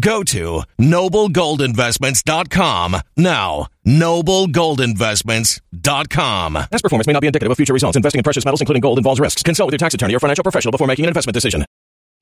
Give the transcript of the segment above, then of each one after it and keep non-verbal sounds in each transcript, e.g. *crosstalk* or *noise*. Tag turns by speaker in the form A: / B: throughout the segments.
A: Go to noblegoldinvestments.com now. Noblegoldinvestments.com.
B: Past performance may not be indicative of future results. Investing in precious metals, including gold, involves risks. Consult with your tax attorney or financial professional before making an investment decision.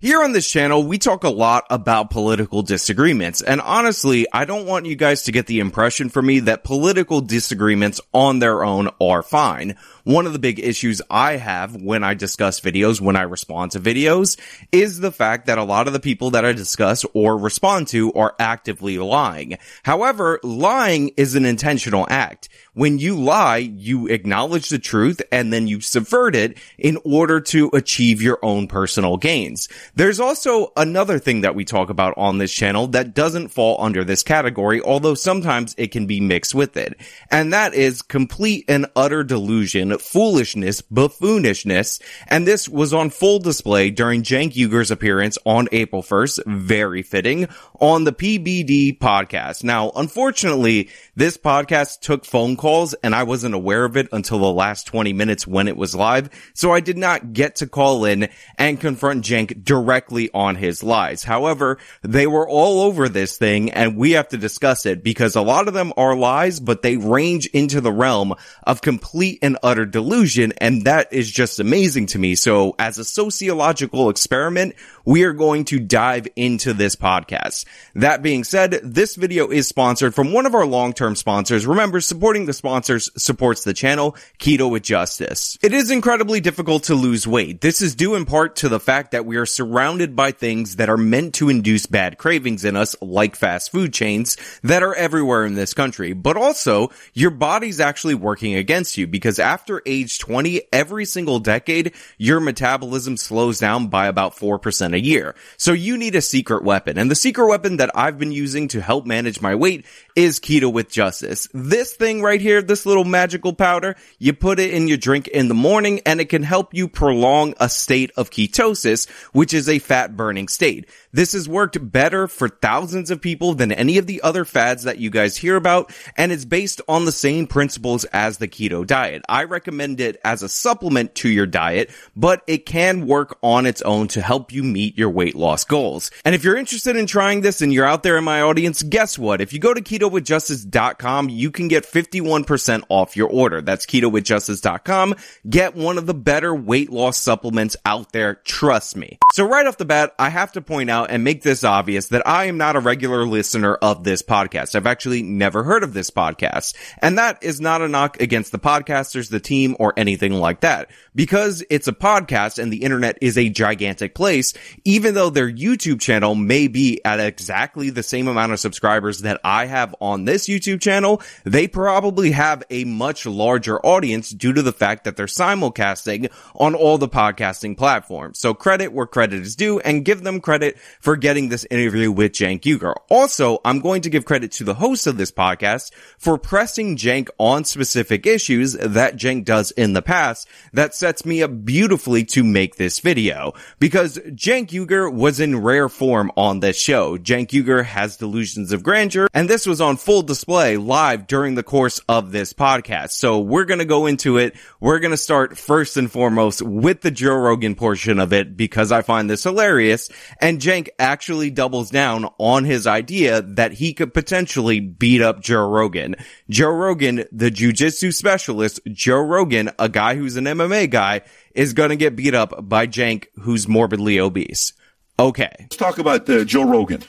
C: Here on this channel, we talk a lot about political disagreements. And honestly, I don't want you guys to get the impression from me that political disagreements on their own are fine. One of the big issues I have when I discuss videos, when I respond to videos, is the fact that a lot of the people that I discuss or respond to are actively lying. However, lying is an intentional act. When you lie, you acknowledge the truth and then you subvert it in order to achieve your own personal gains. There's also another thing that we talk about on this channel that doesn't fall under this category, although sometimes it can be mixed with it. And that is complete and utter delusion, foolishness, buffoonishness. And this was on full display during Cenk Uygur's appearance on April 1st, very fitting, on the PBD podcast. Now, unfortunately, this podcast took phone calls and I wasn't aware of it until the last 20 minutes when it was live. So I did not get to call in and confront Cenk directly on his lies. However, they were all over this thing and we have to discuss it because a lot of them are lies, but they range into the realm of complete and utter delusion. And that is just amazing to me. So as a sociological experiment, we are going to dive into this podcast. That being said, this video is sponsored from one of our long-term sponsors. Remember, supporting the sponsors supports the channel, Keto with Justice. It is incredibly difficult to lose weight. This is due in part to the fact that we are surrounded by things that are meant to induce bad cravings in us, like fast food chains that are everywhere in this country. But also, your body's actually working against you because after age 20, every single decade, your metabolism slows down by about 4% a year. So you need a secret weapon. And the secret weapon that I've been using to help manage my weight is Keto with Justice. This thing right here, this little magical powder, you put it in your drink in the morning and it can help you prolong a state of ketosis, which is a fat burning state. This has worked better for thousands of people than any of the other fads that you guys hear about, and it's based on the same principles as the keto diet. I recommend it as a supplement to your diet, but it can work on its own to help you meet your weight loss goals. And if you're interested in trying this and you're out there in my audience, guess what? If you go to ketowithjustice.com, you can get 51% off your order. That's ketowithjustice.com. Get one of the better weight loss supplements out there. Trust me. So right off the bat, I have to point out and make this obvious that I am not a regular listener of this podcast. I've actually never heard of this podcast. And that is not a knock against the podcasters, the team, or anything like that. Because it's a podcast and the internet is a gigantic place, even though their YouTube channel may be at exactly the same amount of subscribers that I have on this YouTube channel, they probably have a much larger audience due to the fact that they're simulcasting on all the podcasting platforms. So credit where credit is due and give them credit for getting this interview with Cenk Uygur. Also, I'm going to give credit to the host of this podcast for pressing Cenk on specific issues that Does in the past that sets me up beautifully to make this video. Because Cenk Uygur was in rare form on this show. Cenk Uygur has delusions of grandeur, and this was on full display live during the course of this podcast. So we're gonna go into it. We're gonna start first and foremost with the Joe Rogan portion of it because I find this hilarious. And Cenk actually doubles down on his idea that he could potentially beat up Joe Rogan. Joe Rogan, the jujitsu specialist, Joe Rogan, a guy who's an MMA guy, is gonna get beat up by Cenk, who's morbidly obese. Okay.
D: Let's talk about uh, Joe Rogan.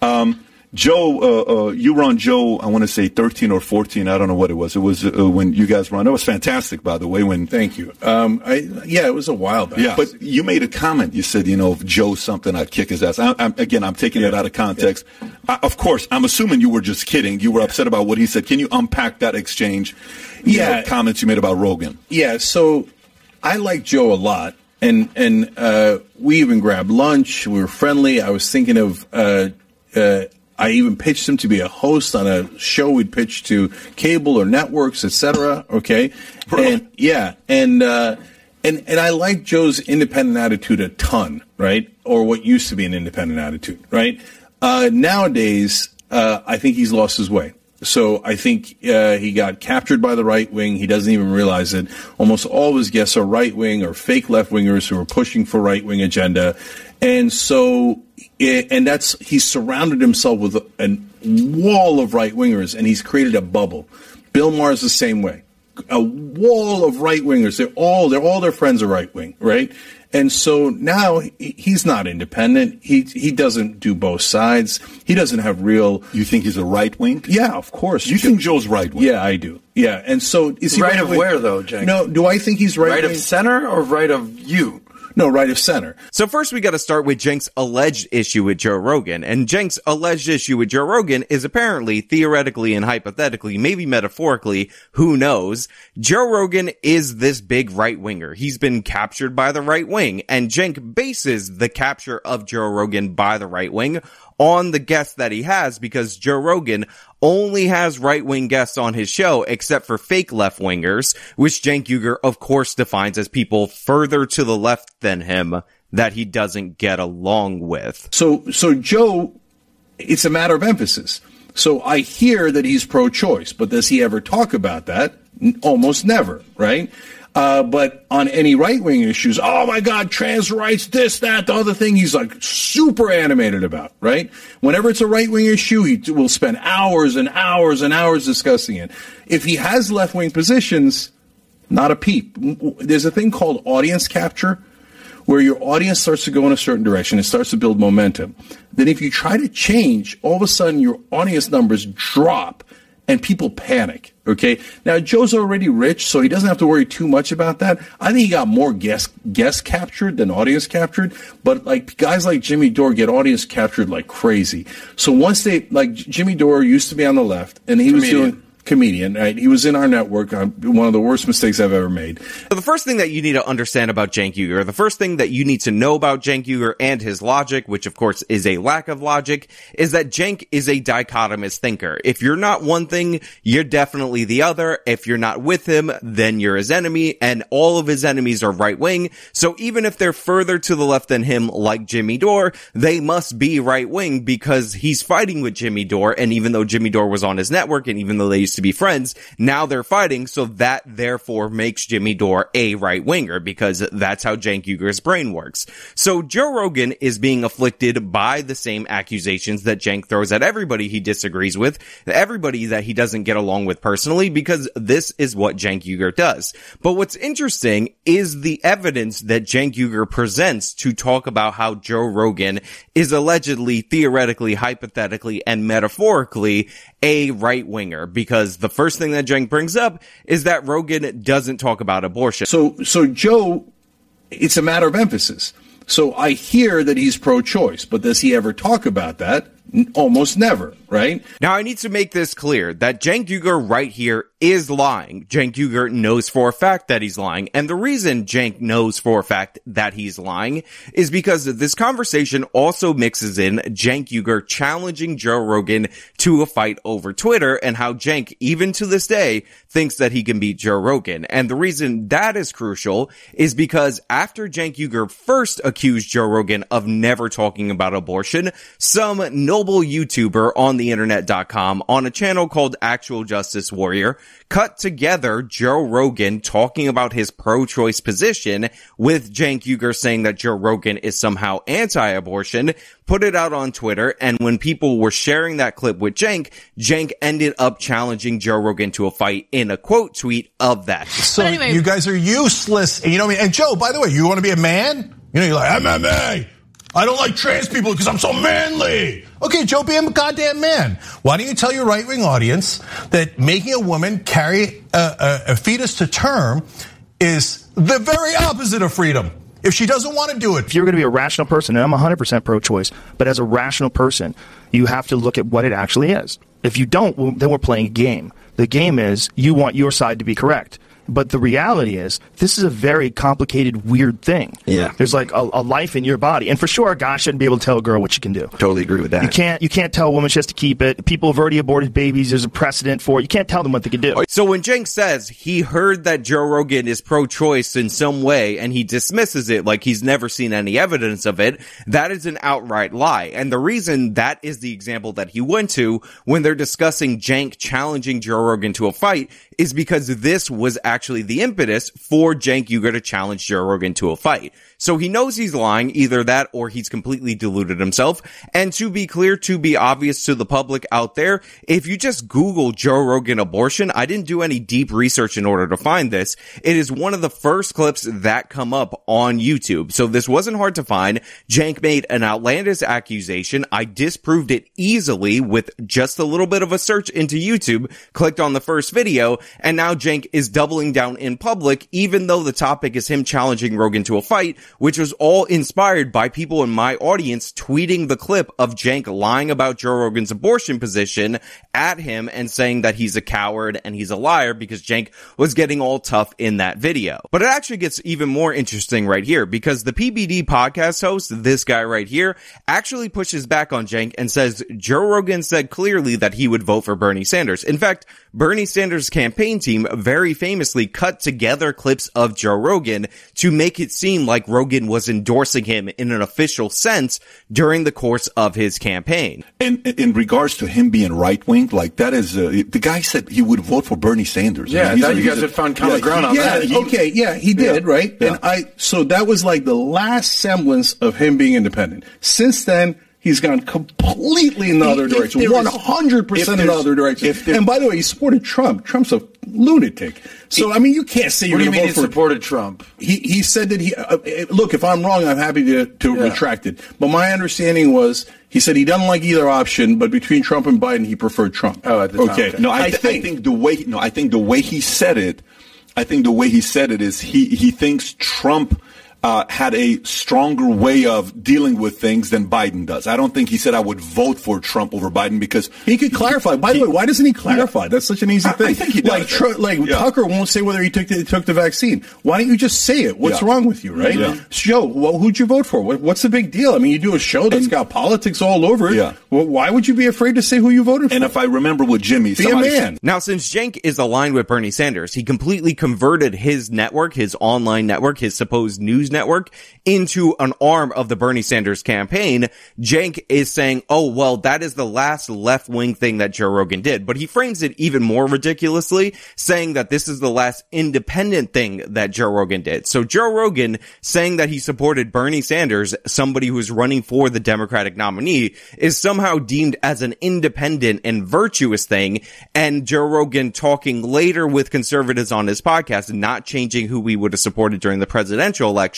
D: Um, Joe, uh, uh, you were on Joe. I want to say thirteen or fourteen. I don't know what it was. It was uh, when you guys were on. It was fantastic, by the way. When
E: thank you. Um, I, yeah, it was a while back.
D: Yeah, but you made a comment. You said, you know, if Joe's something, I'd kick his ass. I, I'm, again, I'm taking yeah. it out of context. Yeah. I, of course, I'm assuming you were just kidding. You were upset about what he said. Can you unpack that exchange? yeah, know, comments you made about Rogan.
E: Yeah. So I like Joe a lot, and and uh, we even grabbed lunch. We were friendly. I was thinking of. Uh, uh, I even pitched him to be a host on a show we'd pitch to cable or networks, etc. Okay,
D: really?
E: and yeah, and uh, and and I like Joe's independent attitude a ton, right? Or what used to be an independent attitude, right? Uh, nowadays, uh, I think he's lost his way. So I think uh, he got captured by the right wing. He doesn't even realize it. Almost all of his guests are right wing or fake left wingers who are pushing for right wing agenda, and so and that's he's surrounded himself with a, a wall of right wingers, and he's created a bubble. Bill Maher is the same way, a wall of right wingers. They're all they're all their friends are right wing, right? And so now he's not independent. He he doesn't do both sides. He doesn't have real.
D: You think he's a right wing?
E: Yeah, of course.
D: You think Joe's right wing?
E: Yeah, I do. Yeah, and so
F: is he right, right of where though, Jake?
E: No, do I think he's right?
F: Right of center or right of you?
E: No, right of center.
C: So first we got to start with Cenk's alleged issue with Joe Rogan. And Cenk's alleged issue with Joe Rogan is apparently, theoretically and hypothetically, maybe metaphorically, who knows, Joe Rogan is this big right winger. He's been captured by the right wing and Cenk bases the capture of Joe Rogan by the right wing on the guests that he has because Joe Rogan only has right wing guests on his show except for fake left wingers, which Cenk Uygur of course defines as people further to the left than him that he doesn't get along with.
E: So, so Joe, it's a matter of emphasis. So I hear that he's pro-choice, but does he ever talk about that? Almost never, right? Uh, but on any right wing issues, oh my God, trans rights, this, that, the other thing, he's like super animated about, right? Whenever it's a right wing issue, he will spend hours and hours and hours discussing it. If he has left wing positions, not a peep. There's a thing called audience capture where your audience starts to go in a certain direction. It starts to build momentum. Then if you try to change, all of a sudden your audience numbers drop and people panic. Okay. Now Joe's already rich, so he doesn't have to worry too much about that. I think he got more guest guests captured than audience captured, but like guys like Jimmy Dore get audience captured like crazy. So once they like Jimmy Dore used to be on the left, and he Comedian. was doing comedian. Right? He was in our network. Uh, one of the worst mistakes I've ever made.
C: So the first thing that you need to understand about Cenk Uygur, the first thing that you need to know about Cenk Uygur and his logic, which of course is a lack of logic, is that Cenk is a dichotomous thinker. If you're not one thing, you're definitely the other. If you're not with him, then you're his enemy, and all of his enemies are right wing. So even if they're further to the left than him, like Jimmy Dore, they must be right wing because he's fighting with Jimmy Dore, and even though Jimmy Dore was on his network, and even though they used to be friends. Now they're fighting, so that therefore makes Jimmy Dore a right winger because that's how Cenk Uygur's brain works. So Joe Rogan is being afflicted by the same accusations that Cenk throws at everybody he disagrees with, everybody that he doesn't get along with personally, because this is what Cenk Uygur does. But what's interesting is the evidence that Cenk Uygur presents to talk about how Joe Rogan is allegedly, theoretically, hypothetically, and metaphorically a right winger because the first thing that Cenk brings up is that Rogan doesn't talk about abortion.
E: So, so Joe, it's a matter of emphasis. So I hear that he's pro-choice, but does he ever talk about that? Almost never, right?
C: Now I need to make this clear that Cenk Uygur right here is lying. Cenk Uygur knows for a fact that he's lying. And the reason Cenk knows for a fact that he's lying is because this conversation also mixes in Cenk Uygur challenging Joe Rogan to a fight over Twitter and how Cenk, even to this day, thinks that he can beat Joe Rogan. And the reason that is crucial is because after Cenk Uygur first accused Joe Rogan of never talking about abortion, some noble YouTuber on the internet.com on a channel called Actual Justice Warrior cut together Joe Rogan talking about his pro-choice position with Cenk Uygur saying that Joe Rogan is somehow anti-abortion, put it out on Twitter, and when people were sharing that clip with Cenk, Cenk ended up challenging Joe Rogan to a fight in a quote tweet of that.
G: So anyway, you guys are useless. You know what I mean? And Joe, by the way, you want to be a man? You know, you're like, MMA. I don't like trans people because I'm so manly. Okay, Joe, be a goddamn man. Why don't you tell your right wing audience that making a woman carry a, a, a fetus to term is the very opposite of freedom? If she doesn't want to do it,
H: if you're going to be a rational person, and I'm 100% pro choice, but as a rational person, you have to look at what it actually is. If you don't, well, then we're playing a game. The game is you want your side to be correct. But the reality is, this is a very complicated, weird thing.
I: Yeah.
H: There's like a, a, life in your body, and for sure, a guy shouldn't be able to tell a girl what she can do.
I: Totally agree with that.
H: You can't. You can't tell a woman she has to keep it. People have already aborted babies. There's a precedent for it. You can't tell them what they can do.
C: So when Cenk says he heard that Joe Rogan is pro-choice in some way, and he dismisses it like he's never seen any evidence of it, that is an outright lie. And the reason that is the example that he went to when they're discussing Cenk challenging Joe Rogan to a fight is because this was actually the impetus for Cenk Uygur to challenge Joe Rogan to a fight. So he knows he's lying, either that or he's completely deluded himself. And to be clear, to be obvious to the public out there, if you just Google Joe Rogan abortion, I didn't do any deep research in order to find this. It is one of the first clips that come up on YouTube. So this wasn't hard to find. Cenk made an outlandish accusation. I disproved it easily with just a little bit of a search into YouTube, clicked on the first video, and now Cenk is doubling down in public, even though the topic is him challenging Rogan to a fight, which was all inspired by people in my audience tweeting the clip of Cenk lying about Joe Rogan's abortion position at him and saying that he's a coward and he's a liar because Cenk was getting all tough in that video. But it actually gets even more interesting right here because the PBD podcast host, this guy right here, actually pushes back on Cenk and says Joe Rogan said clearly that he would vote for Bernie Sanders. In fact, Bernie Sanders' campaign team very famously cut together clips of Joe Rogan to make it seem like Rogan was endorsing him in an official sense during the course of his campaign.
D: In, in regards to him being right wing, like that is, uh, the guy said he would vote for Bernie Sanders.
F: Yeah,
D: I mean,
F: I thought
D: a-
F: you guys
D: a-
F: had found common
D: yeah,
F: ground on
E: yeah,
F: that.
D: he-
E: okay, yeah, he did,
D: Yeah.
E: right?
D: Yeah.
E: And I, so that was like the last semblance of him being independent. Since then, he's gone completely in the other direction,
D: there is-
E: one hundred percent in the other direction. And by the way, he supported Trump. Trump's a lunatic. So I mean, you can't say you're
F: What
E: going
F: mean
E: to
F: he
E: vote for.
F: supported Trump?
E: He he said that he uh, uh, look. If I'm wrong, I'm happy to to
F: Yeah.
E: retract it. But my understanding was he said he doesn't like either option, but between Trump and Biden, he preferred Trump.
F: Oh, at the time,
E: okay.
F: okay.
D: No, I, th- I think the way no, I think the way he said it, I think the way he said it is he he thinks Trump uh, had a stronger way of dealing with things than Biden does. I don't think he said I would vote for Trump over Biden because
E: He could clarify. By the way, why doesn't he clarify? That's such an easy
D: I- I
E: thing.
D: think he does.
E: Like, Tr- like
D: Yeah.
E: Tucker won't say whether he took the, took the vaccine. Why don't you just say it? What's
D: Yeah.
E: wrong with you, right?
D: Yeah.
E: Joe, well, who'd you vote for? What, what's the big deal? I mean, you do a show that's
D: And-
E: got politics all over it.
D: Yeah.
E: Well, why would you be afraid to say who you voted for?
D: and if I remember with Jimmy,
E: be a man.
C: Now, since Cenk is aligned with Bernie Sanders, he completely converted his network, his online network, his supposed news network, into an arm of the Bernie Sanders campaign. Cenk is saying, oh, well, that is the last left-wing thing that Joe Rogan did. But he frames it even more ridiculously, saying that this is the last independent thing that Joe Rogan did. So Joe Rogan saying that he supported Bernie Sanders, somebody who is running for the Democratic nominee, is somehow deemed as an independent and virtuous thing. And Joe Rogan talking later with conservatives on his podcast, not changing who we would have supported during the presidential election,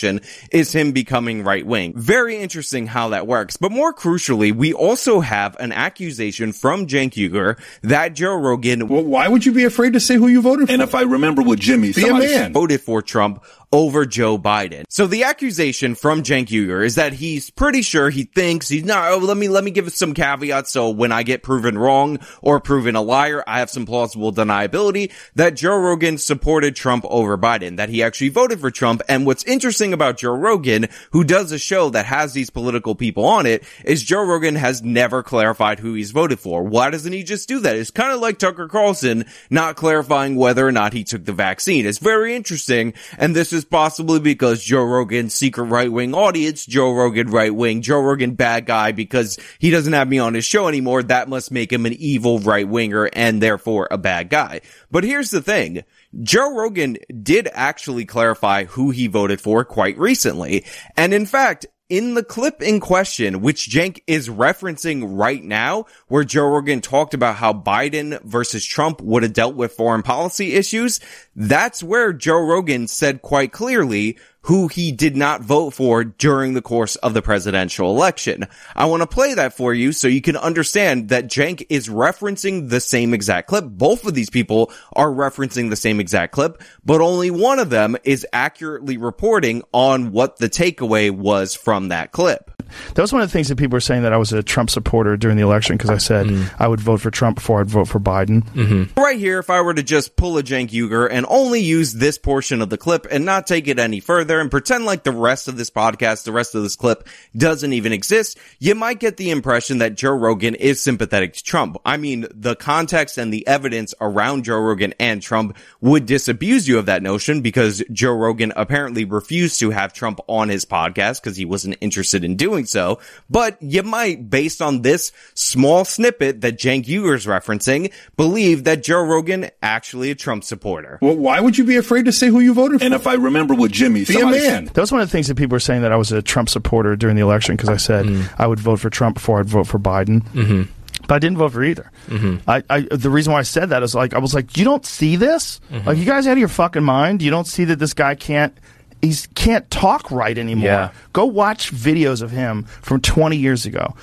C: is him becoming right wing. Very interesting how that works. But more crucially, we also have an accusation from Cenk Uygur that Joe Rogan
E: well, why would you be afraid to say who you voted for?
D: And if I remember with Jimmy,
E: be a man.
C: voted for Trump over Joe Biden. So the accusation from Cenk Uygur is that he's pretty sure he thinks he's not, oh, let me, let me give some caveats. So when I get proven wrong or proven a liar, I have some plausible deniability that Joe Rogan supported Trump over Biden, that he actually voted for Trump. And what's interesting about Joe Rogan, who does a show that has these political people on it, is Joe Rogan has never clarified who he's voted for. Why doesn't he just do that? It's kind of like Tucker Carlson not clarifying whether or not he took the vaccine. It's very interesting. And this is possibly because Joe Rogan's secret right wing audience, Joe Rogan right wing, Joe Rogan bad guy because he doesn't have me on his show anymore. That must make him an evil right winger and therefore a bad guy. But here's the thing. Joe Rogan did actually clarify who he voted for quite recently. And in fact, in the clip in question, which Cenk is referencing right now, where Joe Rogan talked about how Biden versus Trump would have dealt with foreign policy issues, that's where Joe Rogan said quite clearly who he did not vote for during the course of the presidential election. I want to play that for you so you can understand that Cenk is referencing the same exact clip. Both of these people are referencing the same exact clip, but only one of them is accurately reporting on what the takeaway was from that clip.
H: That was one of the things that people were saying that I was a Trump supporter during the election because I said mm. I would vote for Trump before I'd vote for Biden. Mm-hmm.
C: Right here, if I were to just pull a Cenk Uygur and only use this portion of the clip and not take it any further and pretend like the rest of this podcast, the rest of this clip doesn't even exist, you might get the impression that Joe Rogan is sympathetic to Trump. I mean, the context and the evidence around Joe Rogan and Trump would disabuse you of that notion because Joe Rogan apparently refused to have Trump on his podcast because he wasn't interested in doing so. But you might, based on this small snippet that Cenk Uygur's referencing, believe that Joe Rogan actually a Trump supporter.
E: Well, why would you be afraid to say who you voted for?
D: And if I remember what Jimmy,
E: be a
D: somebody-
E: man.
H: That was one of the things that people were saying that I was a Trump supporter during the election because I said mm. I would vote for Trump before I'd vote for Biden. Mm-hmm. But I didn't vote for either. Mm-hmm. I, I the reason why I said that is like I was like, you don't see this? Mm-hmm. Like you guys out of your fucking mind? You don't see that this guy can't he can't talk right anymore.
I: Yeah.
H: Go watch videos of him from 20 years ago.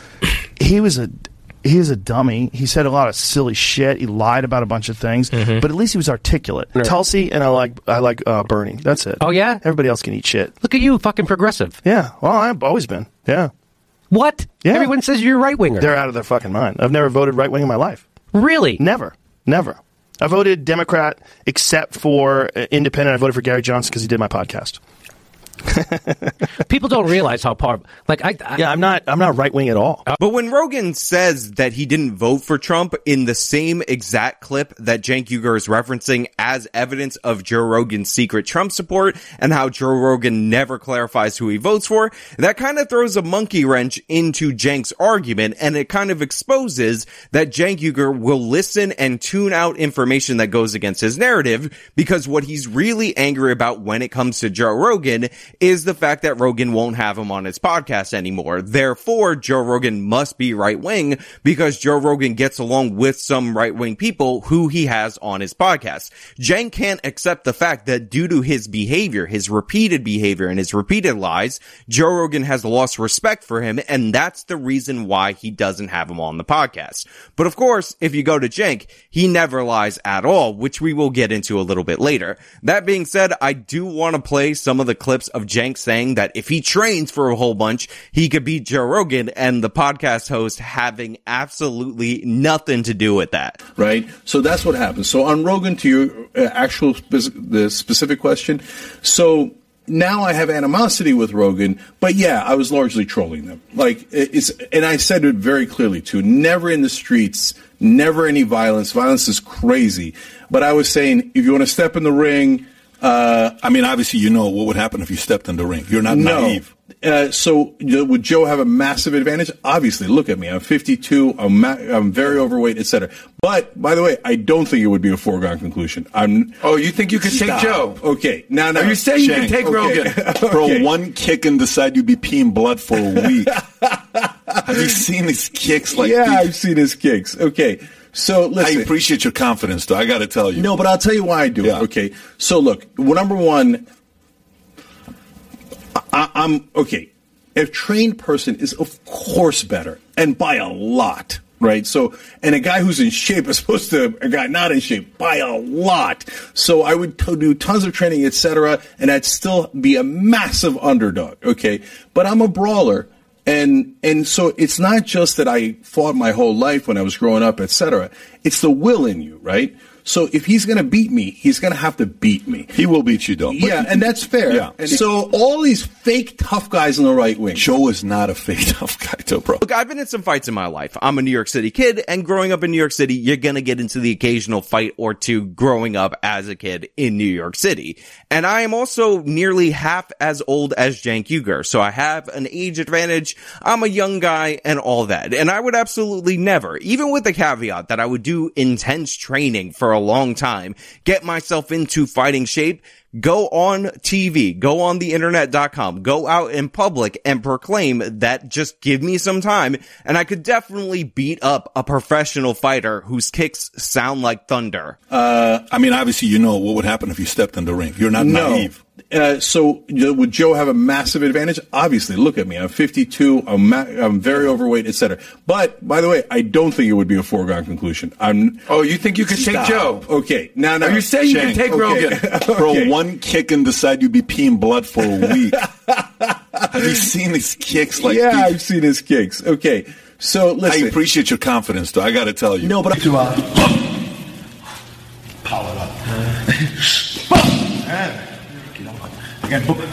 H: he was a he was a dummy. He said a lot of silly shit. He lied about a bunch of things, but at least he was articulate. Tulsi and I like I like uh, Bernie. That's it.
I: Oh, yeah?
H: Everybody else can eat shit.
I: Look at you, fucking progressive.
H: Yeah. Well, I've always been. Yeah.
I: What?
H: Yeah.
I: Everyone says you're right winger.
H: They're out of their fucking mind. I've never voted right wing in my life.
I: Really?
H: Never. Never. I voted Democrat except for uh, independent. I voted for Gary Johnson because he did my podcast. *laughs*
I: People don't realize how powerful. Like I, I
H: Yeah, I'm not. I'm not right wing at all.
C: But when Rogan says that he didn't vote for Trump in the same exact clip that Cenk Uygur is referencing as evidence of Joe Rogan's secret Trump support and how Joe Rogan never clarifies who he votes for, that kind of throws a monkey wrench into Cenk's argument and it kind of exposes that Cenk Uygur will listen and tune out information that goes against his narrative because what he's really angry about when it comes to Joe Rogan is the fact that Rogan won't have him on his podcast anymore. Therefore, Joe Rogan must be right wing because Joe Rogan gets along with some right wing people who he has on his podcast. Jen can't accept the fact that due to his behavior, his repeated behavior and his repeated lies, Joe Rogan has lost respect for him. And that's the reason why he doesn't have him on the podcast. But of course, if you go to Cenk, he never lies at all, which we will get into a little bit later. That being said, I do want to play some of the clips of Cenk saying that if he trains for a whole bunch, he could beat Joe Rogan and the podcast host having absolutely nothing to do with that.
E: right? So that's what happens. So on Rogan, to your uh, actual the specific question, so now I have animosity with Rogan, but yeah, I was largely trolling them. Like it's, and I said it very clearly too. Never in the streets, never any violence. Violence is crazy. But I was saying, if you want to step in the ring, uh,
D: I mean, obviously, you know what would happen if you stepped in the ring. You're not
E: no.
D: naive.
E: Uh, so you know, would Joe have a massive advantage? Obviously, look at me. I'm 52. I'm, ma- I'm very overweight, etc. But by the way, I don't think it would be a foregone conclusion. I'm.
F: Oh, you think you could take Joe?
E: Okay, now, now
F: Are you saying you can take
E: okay.
F: Rogan?
D: Bro, *laughs*
E: Okay.
D: one kick and decide you'd be peeing blood for a week. *laughs* Have you seen his kicks? Like,
E: yeah,
D: these?
E: I've seen his kicks. Okay, so
D: I appreciate your confidence, though. I got to tell you.
E: No, but I'll tell you why I do
D: Yeah.
E: it. Okay, so look, well, number one, I, I'm okay. A trained person is, of course, better, and by a lot, right? So, and a guy who's in shape is *laughs* supposed to a guy not in shape by a lot. So, I would to do tons of training, etc., and I'd still be a massive underdog. Okay, but I'm a brawler. And and so it's not just that I fought my whole life when I was growing up, etc. It's the will in you, right? So if he's going to beat me, he's going to have to beat me.
D: he will beat you, though. But
E: Yeah, and that's fair.
D: Yeah.
E: And so all these fake tough guys on the right wing.
D: Joe is not a fake *laughs* tough guy, though, bro.
C: Look, I've been in some fights in my life. I'm a New York City kid, and growing up in New York City, you're gonna get into the occasional fight or two growing up as a kid in New York City. And I am also nearly half as old as Cenk Uygur, so I have an age advantage. I'm a young guy and all that. And I would absolutely never, even with the caveat that I would do intense training for a long time, get myself into fighting shape go on TV, go on the internet.com, go out in public and proclaim that just give me some time and I could definitely beat up a professional fighter whose kicks sound like thunder.
D: Uh, I mean, obviously, you know what would happen if you stepped in the ring. You're not
E: No.
D: naive.
E: Uh, so you know, would Joe have a massive advantage? Obviously, look at me. I'm 52. I'm, ma- I'm very overweight, etc. But by the way, I don't think it would be a foregone conclusion. I'm.
F: Oh, you think you could take Joe?
E: Okay, now now
F: Are you saying you can take
E: okay. *laughs*
F: Rogan?
D: Bro,
E: Okay.
D: one kick and decide you'd be peeing blood for a week. *laughs* Have you seen these kicks? Like,
E: yeah,
D: people-
E: I've seen his kicks. Okay, so
D: I appreciate your confidence, though. I got to tell you.
E: no, but I,
J: to uh, power it *laughs* Again,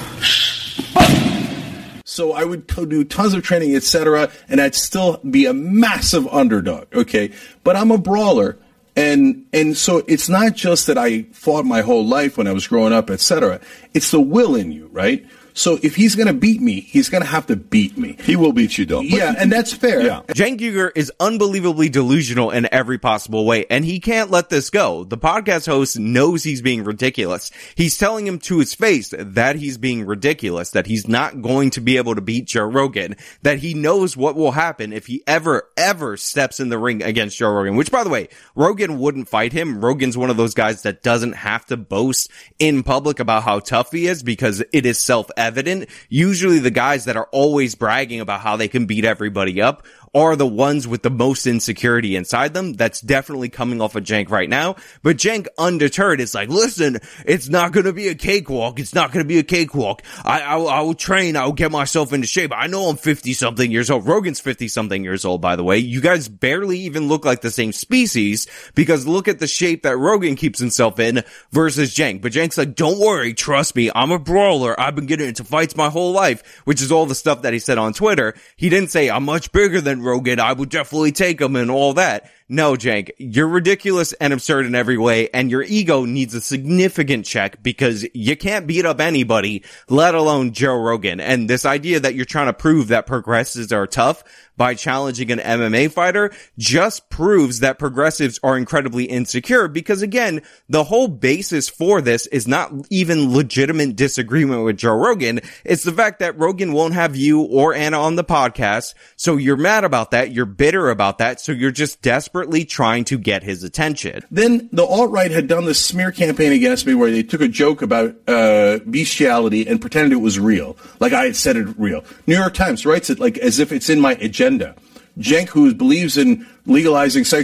E: So I would do tons of training, etc., and I'd still be a massive underdog. Okay, but I'm a brawler, and and so it's not just that I fought my whole life when I was growing up, etc. It's the will in you, right? So if he's going to beat me, he's going to have to beat me.
D: He will beat you, though. But-
E: Yeah, and that's fair.
D: Yeah.
C: Cenk Uygur is unbelievably delusional in every possible way, and he can't let this go. The podcast host knows he's being ridiculous. He's telling him to his face that he's being ridiculous, that he's not going to be able to beat Joe Rogan, that he knows what will happen if he ever, ever steps in the ring against Joe Rogan, which by the way, Rogan wouldn't fight him. Rogan's one of those guys that doesn't have to boast in public about how tough he is because it is self-evident. Usually the guys that are always bragging about how they can beat everybody up are the ones with the most insecurity inside them. That's definitely coming off of Cenk right now. But Cenk undeterred is like, listen, it's not going to be a cakewalk. It's not going to be a cakewalk. I, I, will- I will train. I will get myself into shape. I know I'm 50 something years old. Rogan's 50 something years old, by the way. You guys barely even look like the same species because look at the shape that Rogan keeps himself in versus Cenk. But Cenk's like, don't worry. Trust me. I'm a brawler. I've been getting into fights my whole life, which is all the stuff that he said on Twitter. He didn't say, I'm much bigger than Rogan. I would definitely take him and all that. No, Cenk, you're ridiculous and absurd in every way, and your ego needs a significant check because you can't beat up anybody, let alone Joe Rogan. And this idea that you're trying to prove that progressives are tough by challenging an MMA fighter just proves that progressives are incredibly insecure because again, the whole basis for this is not even legitimate disagreement with Joe Rogan. It's the fact that Rogan won't have you or Anna on the podcast. So you're mad about that. You're bitter about that. So you're just desperately trying to get his attention.
E: Then the alt right had done this smear campaign against me where they took a joke about uh, bestiality and pretended it was real, like I had said it real. New York Times writes it like as if it's in my agenda. Cenk, who believes in legalizing sex.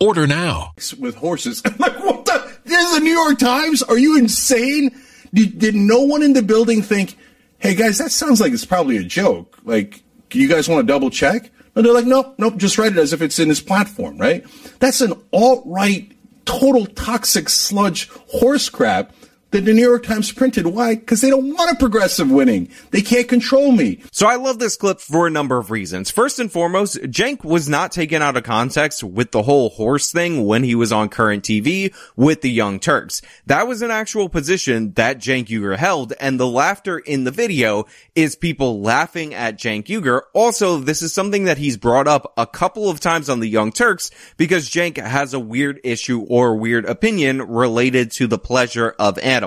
K: Order now.
E: with horses. *laughs* Like, what the? This is the New York Times? Are you insane? Did, did no one in the building think, hey guys, that sounds like it's probably a joke? Like, you guys want to double check? And they're like, nope, nope, just write it as if it's in his platform, right? That's an alt right, total toxic sludge horse crap that the New York Times printed. Why? Because they don't want a progressive winning. They can't control me.
C: So I love this clip for a number of reasons. First and foremost, Cenk was not taken out of context with the whole horse thing when he was on current TV with the Young Turks. That was an actual position that Cenk Uygur held, and the laughter in the video is people laughing at Cenk Uygur. Also, this is something that he's brought up a couple of times on the Young Turks because Cenk has a weird issue or weird opinion related to the pleasure of animals.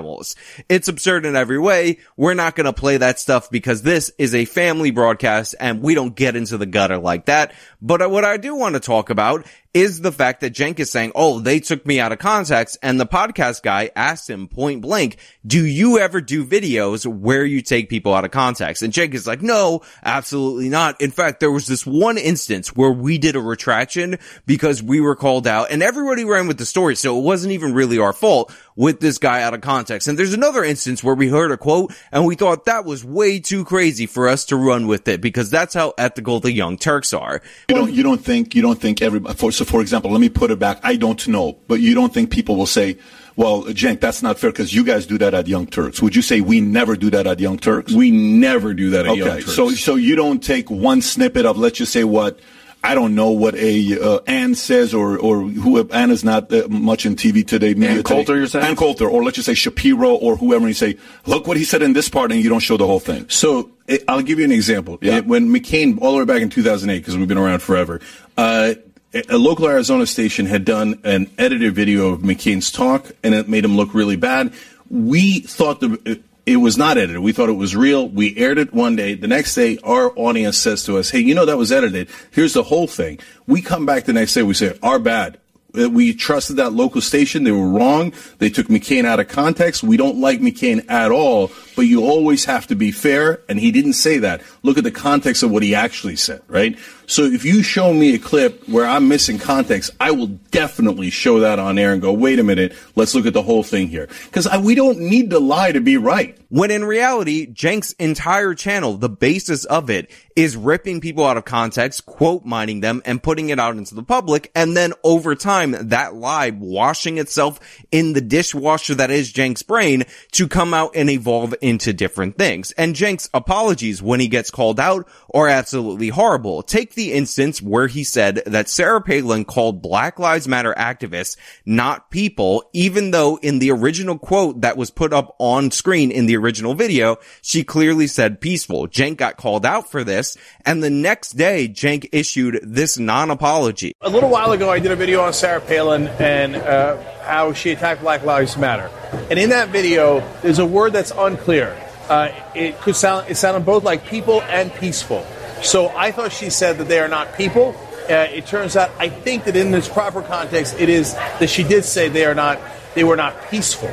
C: It's absurd in every way. We're not going to play that stuff because this is a family broadcast and we don't get into the gutter like that. But uh, what I do want to talk about is the fact that Cenk is saying, oh, they took me out of context. And the podcast guy asked him point blank, do you ever do videos where you take people out of context? And Cenk is like, no, absolutely not. In fact, there was this one instance where we did a retraction because we were called out and everybody ran with the story. So it wasn't even really our fault with this guy out of context. And there's another instance where we heard a quote and we thought that was way too crazy for us to run with it because that's how ethical the Young Turks are.
D: You don't. You don't think. You don't think everybody. For, so, for example, let me put it back. I don't know, but you don't think people will say, "Well, Cenk, that's not fair," because you guys do that at Young Turks. Would you say we never do that at Young Turks?
E: We never do that at
D: okay.
E: Young Turks.
D: So, so you don't take one snippet of, let's just say, what I don't know what a uh, Ann says or or who Ann is not uh, much in TV today. media
E: Ann Coulter,
D: today.
E: you're saying?
D: Ann Coulter, or let's just say Shapiro or whoever, and you say, look what he said in this part, and you don't show the whole thing.
E: So it, I'll give you an example.
D: Yeah.
E: It- when McCain, all the way back in 2008, because we've been around forever, uh, a a local Arizona station had done an edited video of McCain's talk, and it made him look really bad. We thought the it was not edited. We thought it was real. We aired it one day. The next day, our audience says to us, "Hey, you know that was edited. Here's the whole thing." We come back the next day. We say, "Our bad." Uh, We trusted that local station. They were wrong. They took McCain out of context. We don't like McCain at all, but you always have to be fair. And he didn't say that. Look at the context of what he actually said, right? So if you show me a clip where I'm missing context, I will definitely show that on air and go, wait a minute, let's look at the whole thing here. Because we don't need to lie to be right.
C: When in reality, Cenk's entire channel, the basis of it, is ripping people out of context, quote mining them, and putting it out into the public, and then over time, that lie washing itself in the dishwasher that is Cenk's brain to come out and evolve into different things. And Cenk's apologies when he gets called out are absolutely horrible. Take the instance where he said that Sarah Palin called Black Lives Matter activists not people, even though in the original quote that was put up on screen in the original video, she clearly said peaceful. Cenk got called out for this, and the next day, Cenk issued this non-apology.
L: A little while ago, I did a video on Sarah Palin and uh, how she attacked Black Lives Matter. And in that video, there's a word that's unclear. Uh, it could sound it sounded both like people and peaceful. So I thought she said that they are not people. Uh, it turns out I think that in this proper context, it is that she did say they are not they were not peaceful.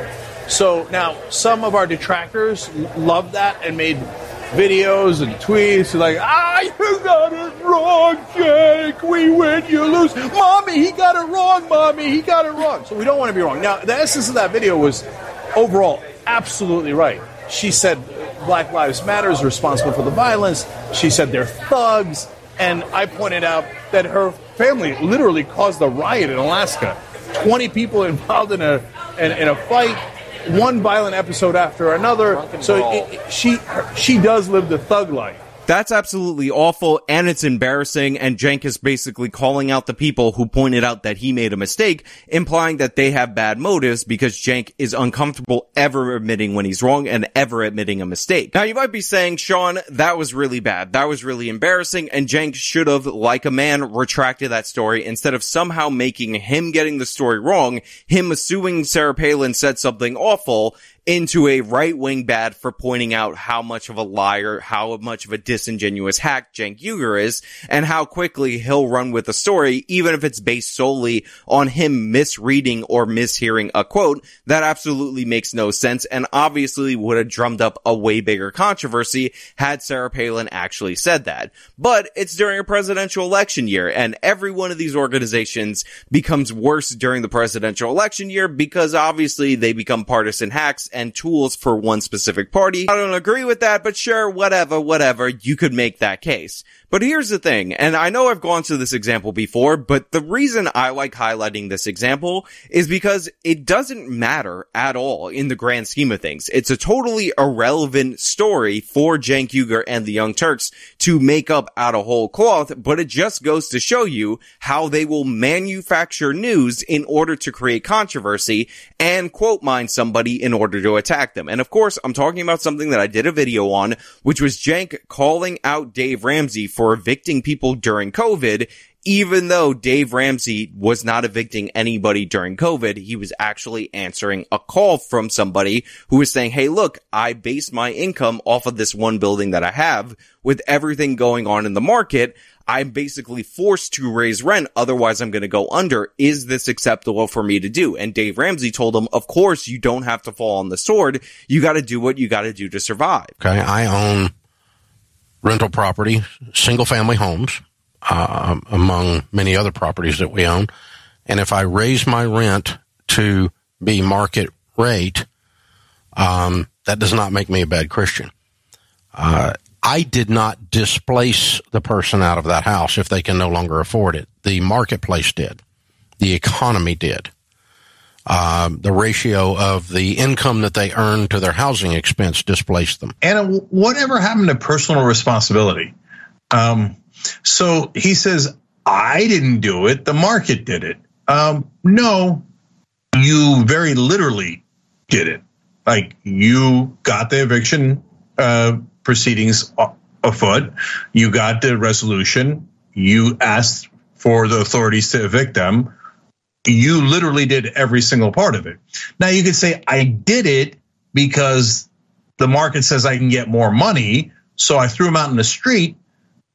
L: So now some of our detractors loved that and made videos and tweets like, ah, you got it wrong, Jake. We win, you lose. Mommy, he got it wrong, mommy. He got it wrong. So we don't want to be wrong. Now, the essence of that video was overall absolutely right. She said Black Lives Matter is responsible for the violence. She said they're thugs. And I pointed out that her family literally caused a riot in Alaska. 20 people involved in a, in, in a fight one violent episode after another. So it, it- she her, she does live the thug life.
C: That's absolutely awful and it's embarrassing and Cenk is basically calling out the people who pointed out that he made a mistake, implying that they have bad motives because Cenk is uncomfortable ever admitting when he's wrong and ever admitting a mistake. Now you might be saying, Sean, that was really bad. That was really embarrassing and Cenk should have, like a man, retracted that story instead of somehow making him getting the story wrong, him assuming Sarah Palin said something awful into a right wing bad for pointing out how much of a liar, how much of a disingenuous hack Cenk Uygur is, and how quickly he'll run with a story, even if it's based solely on him misreading or mishearing a quote that absolutely makes no sense and obviously would have drummed up a way bigger controversy had Sarah Palin actually said that. But it's during a presidential election year and every one of these organizations becomes worse during the presidential election year because obviously they become partisan hacks and tools for one specific party. I don't agree with that, but sure, whatever, whatever, you could make that case. But here's the thing, and I know I've gone to this example before, but the reason I like highlighting this example is because it doesn't matter at all in the grand scheme of things. It's a totally irrelevant story for Cenk Uygur and the Young Turks to make up out of whole cloth, but it just goes to show you how they will manufacture news in order to create controversy and quote mine somebody in order to attack them. And of course, I'm talking about something that I did a video on, which was Cenk calling out Dave Ramsey for evicting people during COVID, even though Dave Ramsey was not evicting anybody during COVID, he was actually answering a call from somebody who was saying, Hey, look, I base my income off of this one building that I have with everything going on in the market. I'm basically forced to raise rent. Otherwise, I'm going to go under. Is this acceptable for me to do? And Dave Ramsey told him, of course, you don't have to fall on the sword. You got to do what you got to do to survive.
M: Okay. I own rental property, single family homes, uh, among many other properties that we own. And if I raise my rent to be market rate, um, that does not make me a bad Christian. Uh, I did not displace the person out of that house if they can no longer afford it. The marketplace did. The economy did. Um, the ratio of the income that they earn to their housing expense displaced them.
G: And whatever happened to personal responsibility? Um, so he says, I didn't do it. The market did it. Um, no, you very literally did it. Like you got the eviction uh, proceedings afoot. You got the resolution. You asked for the authorities to evict them. You literally did every single part of it. Now you could say, I did it because the market says I can get more money. So I threw them out in the street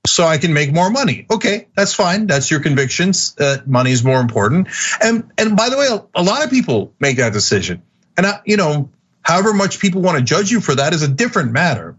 G: so I can make more money. Okay, that's fine. That's your convictions. Uh, money is more important. And and by the way, a lot of people make that decision. And I, you know, however much people want to judge you for that is a different matter.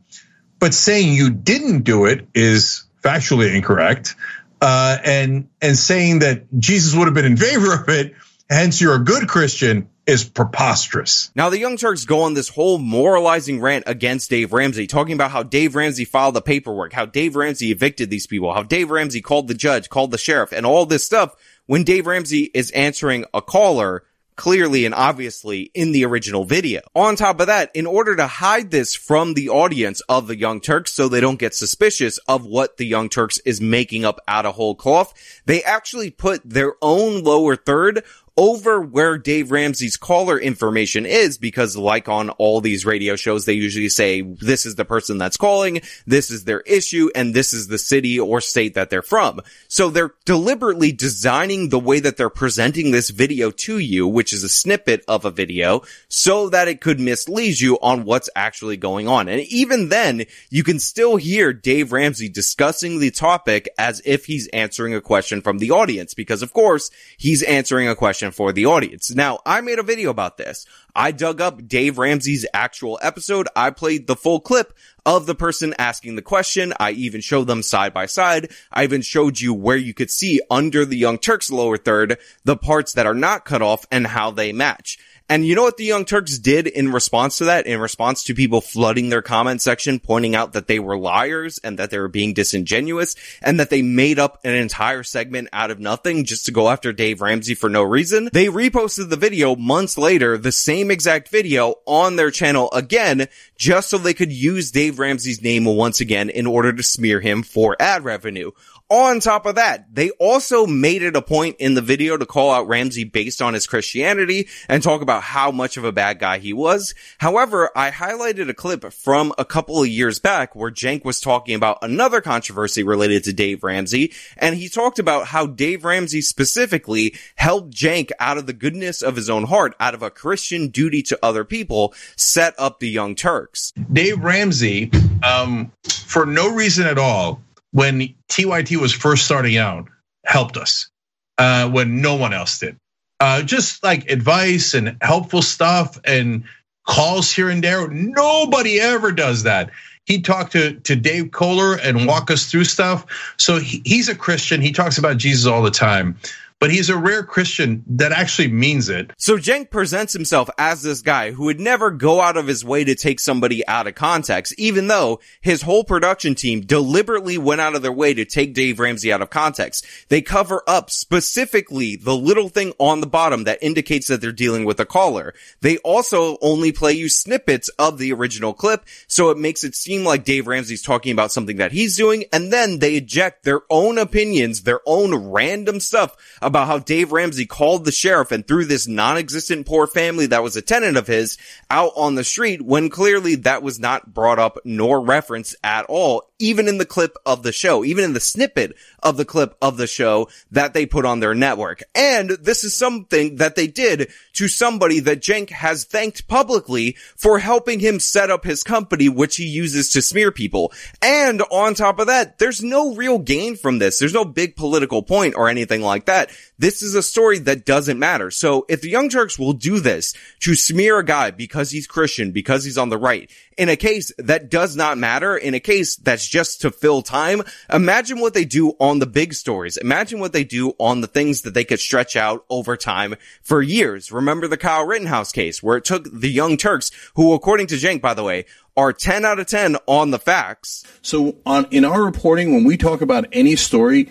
G: But saying you didn't do it is factually incorrect. Uh, and and saying that Jesus would have been in favor of it, hence you're a good Christian, is preposterous.
C: Now, the Young Turks go on this whole moralizing rant against Dave Ramsey, talking about how Dave Ramsey filed the paperwork, how Dave Ramsey evicted these people, how Dave Ramsey called the judge, called the sheriff, and all this stuff when Dave Ramsey is answering a caller clearly and obviously in the original video. On top of that, in order to hide this from the audience of the Young Turks so they don't get suspicious of what the Young Turks is making up out of whole cloth, they actually put their own lower third over where Dave Ramsey's caller information is because like on all these radio shows, they usually say, this is the person that's calling, this is their issue, and this is the city or state that they're from. So they're deliberately designing the way that they're presenting this video to you, which is a snippet of a video, so that it could mislead you on what's actually going on. And even then, you can still hear Dave Ramsey discussing the topic as if he's answering a question from the audience, because of course, he's answering a question for the audience. Now, I made a video about this. I dug up Dave Ramsey's actual episode. I played the full clip of the person asking the question. I even showed them side by side. I even showed you where you could see under the Young Turks lower third, the parts that are not cut off and how they match. And you know what the Young Turks did in response to that? In response to people flooding their comment section, pointing out that they were liars and that they were being disingenuous and that they made up an entire segment out of nothing just to go after Dave Ramsey for no reason. They reposted the video months later, the same exact video on their channel again, just so they could use Dave Ramsey's name once again in order to smear him for ad revenue. On top of that, they also made it a point in the video to call out Ramsey based on his Christianity and talk about how much of a bad guy he was. However, I highlighted a clip from a couple of years back where Cenk was talking about another controversy related to Dave Ramsey, and he talked about how Dave Ramsey specifically helped Cenk out of the goodness of his own heart, out of a Christian duty to other people, set up the Young Turks.
G: Dave Ramsey, um, for no reason at all, when TYT was first starting out helped us uh, when no one else did. Uh, just like advice and helpful stuff and calls here and there. Nobody ever does that. He talked to, to Dave Koller and walk us through stuff. So he, he's a Christian. He talks about Jesus all the time but he's a rare Christian that actually means it.
C: So Cenk presents himself as this guy who would never go out of his way to take somebody out of context, even though his whole production team deliberately went out of their way to take Dave Ramsey out of context. They cover up specifically the little thing on the bottom that indicates that they're dealing with a caller. They also only play you snippets of the original clip, so it makes it seem like Dave Ramsey's talking about something that he's doing, and then they eject their own opinions, their own random stuff about how Dave Ramsey called the sheriff and threw this non-existent poor family that was a tenant of his out on the street when clearly that was not brought up nor referenced at all, even in the clip of the show, even in the snippet of the clip of the show that they put on their network. And this is something that they did to somebody that Cenk has thanked publicly for helping him set up his company, which he uses to smear people. And on top of that, there's no real gain from this. There's no big political point or anything like that. This is a story that doesn't matter. So if the Young Turks will do this to smear a guy because he's Christian, because he's on the right, in a case that does not matter, in a case that's just to fill time, imagine what they do on the big stories. Imagine what they do on the things that they could stretch out over time for years. Remember the Kyle Rittenhouse case where it took the Young Turks, who according to Cenk, by the way, are 10 out of 10 on the facts.
E: So on, in our reporting, when we talk about any story,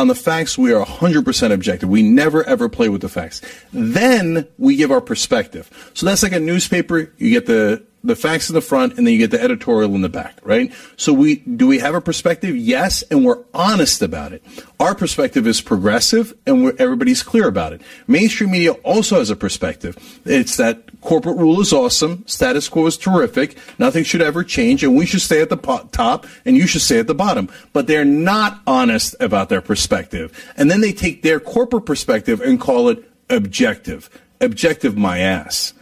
E: on the facts, we are 100% objective. We never ever play with the facts. Then we give our perspective. So that's like a newspaper. You get the the facts in the front, and then you get the editorial in the back, right? So we do we have a perspective? Yes, and we're honest about it. Our perspective is progressive, and everybody's clear about it. Mainstream media also has a perspective. It's that corporate rule is awesome, status quo is terrific, nothing should ever change, and we should stay at the po- top, and you should stay at the bottom. But they're not honest about their perspective, and then they take their corporate perspective and call it objective. Objective, my ass.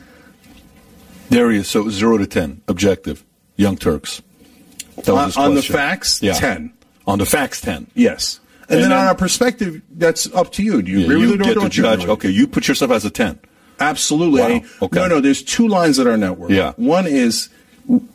D: There he is. So zero to ten, objective. Young Turks. That
E: On-
D: his
E: on the facts, 10.
D: On the facts, ten.
E: Yes. And, then on our perspective, that's up to you. Do you
D: Yeah,
E: agree
D: you
E: with it or don't you?
D: judge.
E: agree with it?
D: Okay, you put yourself as a ten.
E: Absolutely.
D: Wow, okay.
E: No, no, there's two lines at our network.
D: Yeah.
E: One is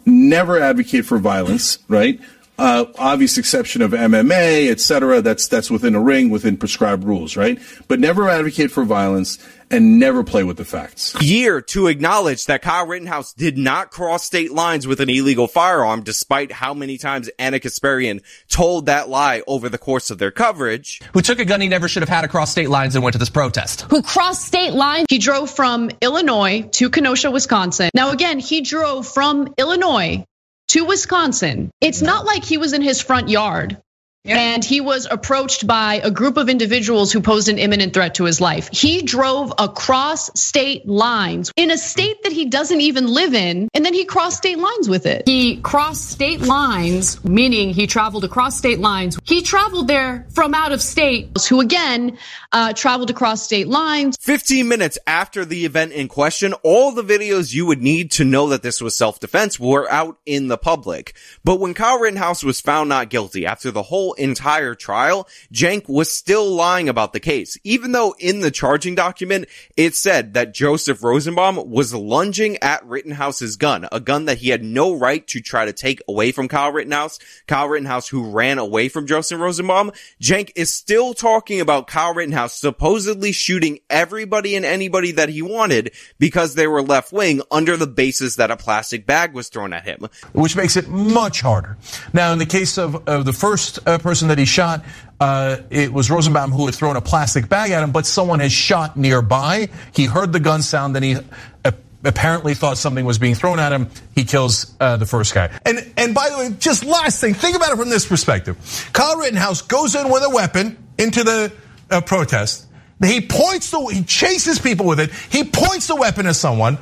E: never advocate for violence, right? Uh, obvious exception of MMA, etc. That's, that's within a ring, within prescribed rules, right? But never advocate for violence and never play with the facts.
C: year to acknowledge that Kyle Rittenhouse did not cross state lines with an illegal firearm, despite how many times Ana Kasparian told that lie over the course of their coverage.
N: Who took a gun he never should have had across state lines and went to this protest.
O: who crossed state lines. He drove from Illinois to Kenosha, Wisconsin. Now, again, he drove from Illinois to Wisconsin. It's not like he was in his front yard. And he was approached by a group of individuals who posed an imminent threat to his life. He drove across state lines in a state that he doesn't even live in, and then he crossed state lines with it. He crossed state lines, meaning he traveled across state lines. He traveled there from out of state, who again uh, traveled across state lines.
C: 15 minutes after the event in question, all the videos you would need to know that this was self-defense were out in the public. But when Kyle Rittenhouse was found not guilty after the whole entire trial, Cenk was still lying about the case, even though in the charging document, it said that Joseph Rosenbaum was lunging at Rittenhouse's gun, a gun that he had no right to try to take away from Kyle Rittenhouse, Kyle Rittenhouse who ran away from Joseph Rosenbaum. Cenk is still talking about Kyle Rittenhouse supposedly shooting everybody and anybody that he wanted because they were left wing under the basis that a plastic bag was thrown at him.
G: which makes it much harder. Now, in the case of, of the first uh, person that he shot, uh, it was Rosenbaum who had thrown a plastic bag at him, but someone had shot nearby. He heard the gun sound, then he uh, apparently thought something was being thrown at him. He kills uh, the first guy. And and by the way, just last thing, think about it from this perspective. Kyle Rittenhouse goes in with a weapon into the uh, protest. He points the he chases people with it. He points the weapon at someone.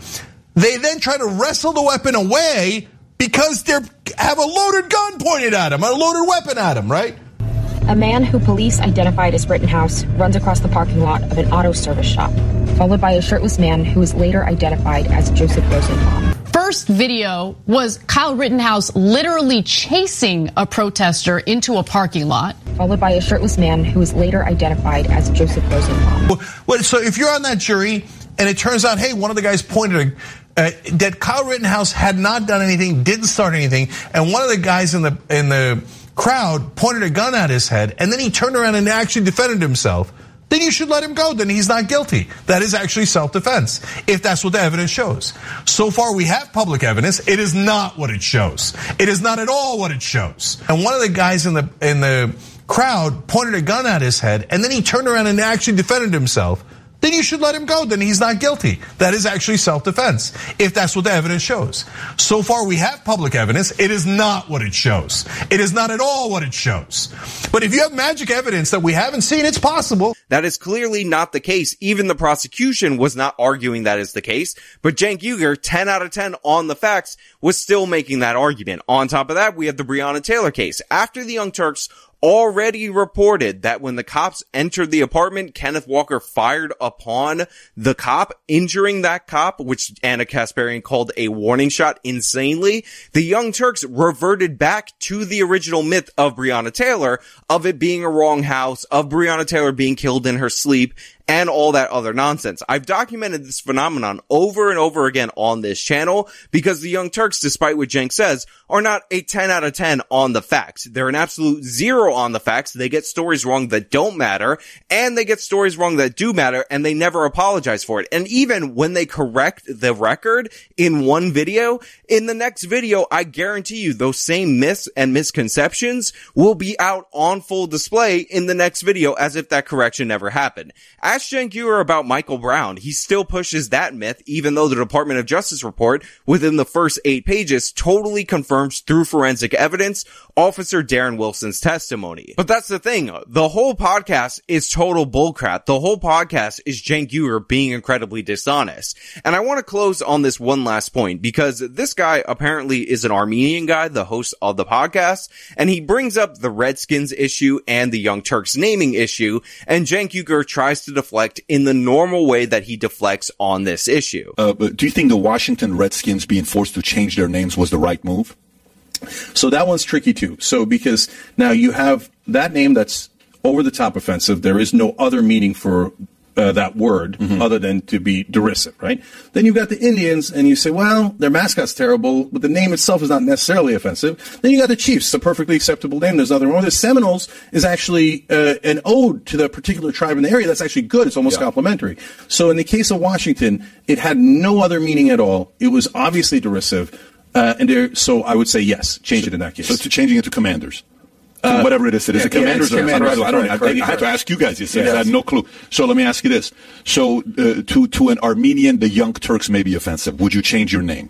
G: They then try to wrestle the weapon away because they have a loaded gun pointed at him, a loaded weapon at him, right?
P: A man who police identified as Rittenhouse runs across the parking lot of an auto service shop, followed by a shirtless man who was later identified as Joseph Rosenbaum.
O: First video was Kyle Rittenhouse literally chasing a protester into a parking lot.
P: Followed by a shirtless man who was later identified as Joseph Rosenbaum.
G: Well, well, so if you're on that jury and it turns out, hey, one of the guys pointed uh, that Kyle Rittenhouse had not done anything, didn't start anything, and one of the guys in the in the crowd pointed a gun at his head, and then he turned around and actually defended himself. Then you should let him go. Then he's not guilty. That is actually self-defense, if that's what the evidence shows. So far, we have public evidence. It is not what it shows. It is not at all what it shows. And one of the guys in the in the crowd pointed a gun at his head, and then he turned around and actually defended himself. Then you should let him go. Then he's not guilty. That is actually self-defense, if that's what the evidence shows. So far, we have public evidence. It is not what it shows. It is not at all what it shows. But if you have magic evidence that we haven't seen, it's possible.
C: That is clearly not the case. Even the prosecution was not arguing that is the case. But Cenk Uygur, 10 out of 10 on the facts, was still making that argument. On top of that, we have the Breonna Taylor case. After the Young Turks already reported that when the cops entered the apartment, Kenneth Walker fired upon the cop, injuring that cop, which Ana Kasparian called a warning shot insanely. The Young Turks reverted back to the original myth of Breonna Taylor, of it being a wrong house, of Breonna Taylor being killed in her sleep, and all that other nonsense. I've documented this phenomenon over and over again on this channel because the Young Turks, despite what Cenk says, are not a 10 out of 10 on the facts. They're an absolute zero on the facts. They get stories wrong that don't matter and they get stories wrong that do matter and they never apologize for it. And even when they correct the record in one video, in the next video, I guarantee you those same myths and misconceptions will be out on full display in the next video as if that correction never happened. Ask Cenk Uygur about Michael Brown. He still pushes that myth, even though the Department of Justice report within the first eight pages totally confirms through forensic evidence Officer Darren Wilson's testimony. But that's the thing. The whole podcast is total bullcrap. The whole podcast is Cenk Uygur being incredibly dishonest. And I want to close on this one last point because this guy apparently is an Armenian guy, the host of the podcast, and he brings up the Redskins issue and the Young Turks naming issue, and Cenk Uygur tries to deflect in the normal way that he deflects on this issue.
D: Uh, but do you think the Washington Redskins being forced to change their names was the right move?
E: So that one's tricky too. So because now you have that name that's over the top offensive. There is no other meaning for uh, that word
D: Mm-hmm.
E: other than to be derisive, right? Then you've got the Indians, and you say, well, their mascot's terrible, but the name itself is not necessarily offensive. Then you got the Chiefs, a perfectly acceptable name. There's nothing wrong it. Seminoles is actually uh, an ode to the particular tribe in the area. That's actually good. It's almost complimentary. So in the case of Washington, it had no other meaning at all. It was obviously derisive. Uh, and there, so I would say yes, change it in that case.
D: So to changing it to commanders.
E: Uh,
D: whatever it is, it is
E: yeah,
D: a commanders.
E: yeah, it's
D: or-
E: commanders,
D: I don't, I,
E: correct,
D: I had to ask you guys. You said
E: Yes.
D: I had no clue. So let me ask you this: So uh, to to an Armenian, the Young Turks may be offensive. Would you change your name?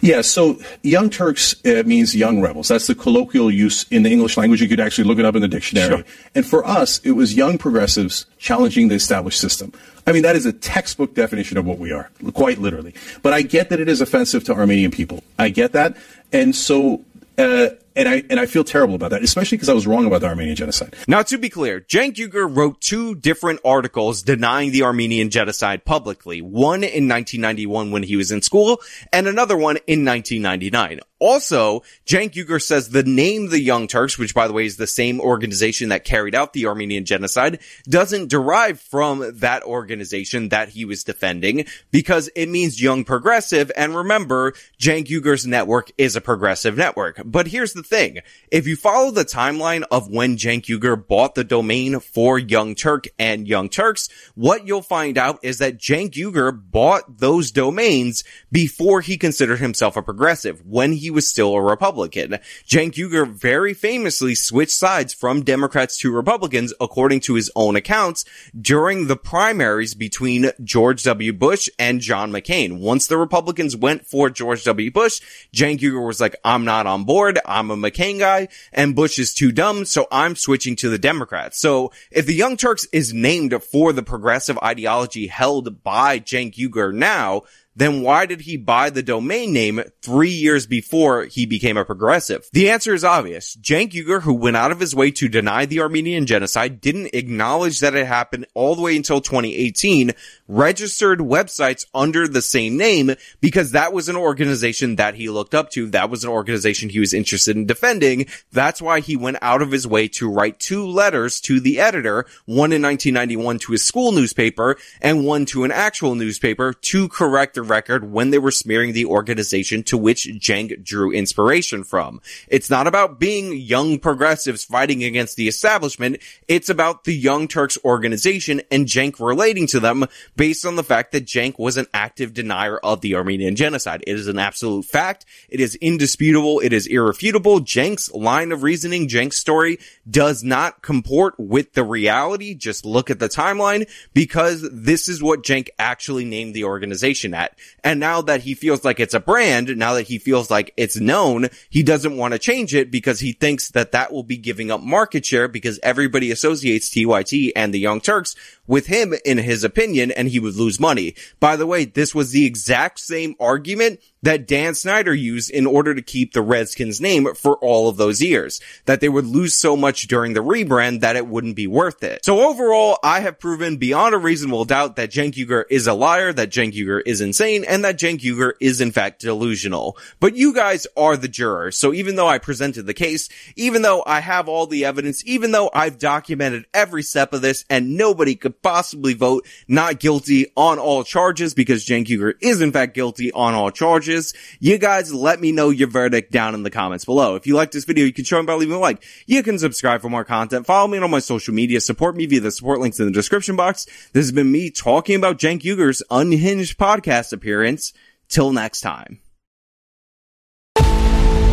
E: Yeah, so Young Turks uh, means young rebels. That's the colloquial use in the English language. You could actually look it up in the dictionary.
D: Sure.
E: And for us, it was young progressives challenging the established system. I mean, that is a textbook definition of what we are, quite literally. But I get that it is offensive to Armenian people. I get that. And so, uh, and I and I feel terrible about that, especially because I was wrong about the Armenian genocide.
C: Now, to be clear, Cenk Uygur wrote two different articles denying the Armenian genocide publicly. One in 1991 when he was in school, and another one in 1999. Also, Cenk Uygur says the name the Young Turks, which by the way is the same organization that carried out the Armenian genocide, doesn't derive from that organization that he was defending because it means young progressive. And remember, Cenk Uygur's network is a progressive network. But here's the thing. If you follow the timeline of when Cenk Uygur bought the domain for Young Turk and Young Turks, what you'll find out is that Cenk Uygur bought those domains before he considered himself a progressive, when he was still a Republican. Cenk Uygur very famously switched sides from Democrats to Republicans, according to his own accounts, during the primaries between George W. Bush and John McCain. Once the Republicans went for George W. Bush, Cenk Uygur was like, I'm not on board. I'm a McCain guy and Bush is too dumb. So I'm switching to the Democrats. So if the Young Turks is named for the progressive ideology held by Cenk Uygur now, then why did he buy the domain name three years before he became a progressive? The answer is obvious. Cenk Uygur, who went out of his way to deny the Armenian genocide, didn't acknowledge that it happened all the way until 2018, registered websites under the same name because that was an organization that he looked up to. That was an organization he was interested in defending. That's why he went out of his way to write two letters to the editor, one in 1991 to his school newspaper and one to an actual newspaper to correct the record when they were smearing the organization to which Cenk drew inspiration from. It's not about being young progressives fighting against the establishment. It's about the Young Turks organization and Cenk relating to them based on the fact that Cenk was an active denier of the Armenian genocide. It is an absolute fact. It is indisputable. It is irrefutable. Cenk's line of reasoning, Cenk's story does not comport with the reality. Just look at the timeline because this is what Cenk actually named the organization at. And now that he feels like it's a brand, now that he feels like it's known, he doesn't want to change it because he thinks that that will be giving up market share because everybody associates TYT and the Young Turks with him in his opinion and he would lose money. By the way, this was the exact same argument that Dan Snyder used in order to keep the Redskins name for all of those years. That they would lose so much during the rebrand that it wouldn't be worth it. So overall, I have proven beyond a reasonable doubt that Cenk Uygur is a liar, that Cenk Uygur is insane, and that Cenk Uygur is in fact delusional. But you guys are the jurors, so even though I presented the case, even though I have all the evidence, even though I've documented every step of this, and nobody could possibly vote not guilty on all charges because Cenk Uygur is in fact guilty on all charges, you guys let me know your verdict down in the comments below. If you like this video, you can show me by leaving a like. You can subscribe for more content. Follow me on my social media. Support me via the support links in the description box. This has been me talking about Cenk Uygur's unhinged podcast appearance. Till next time.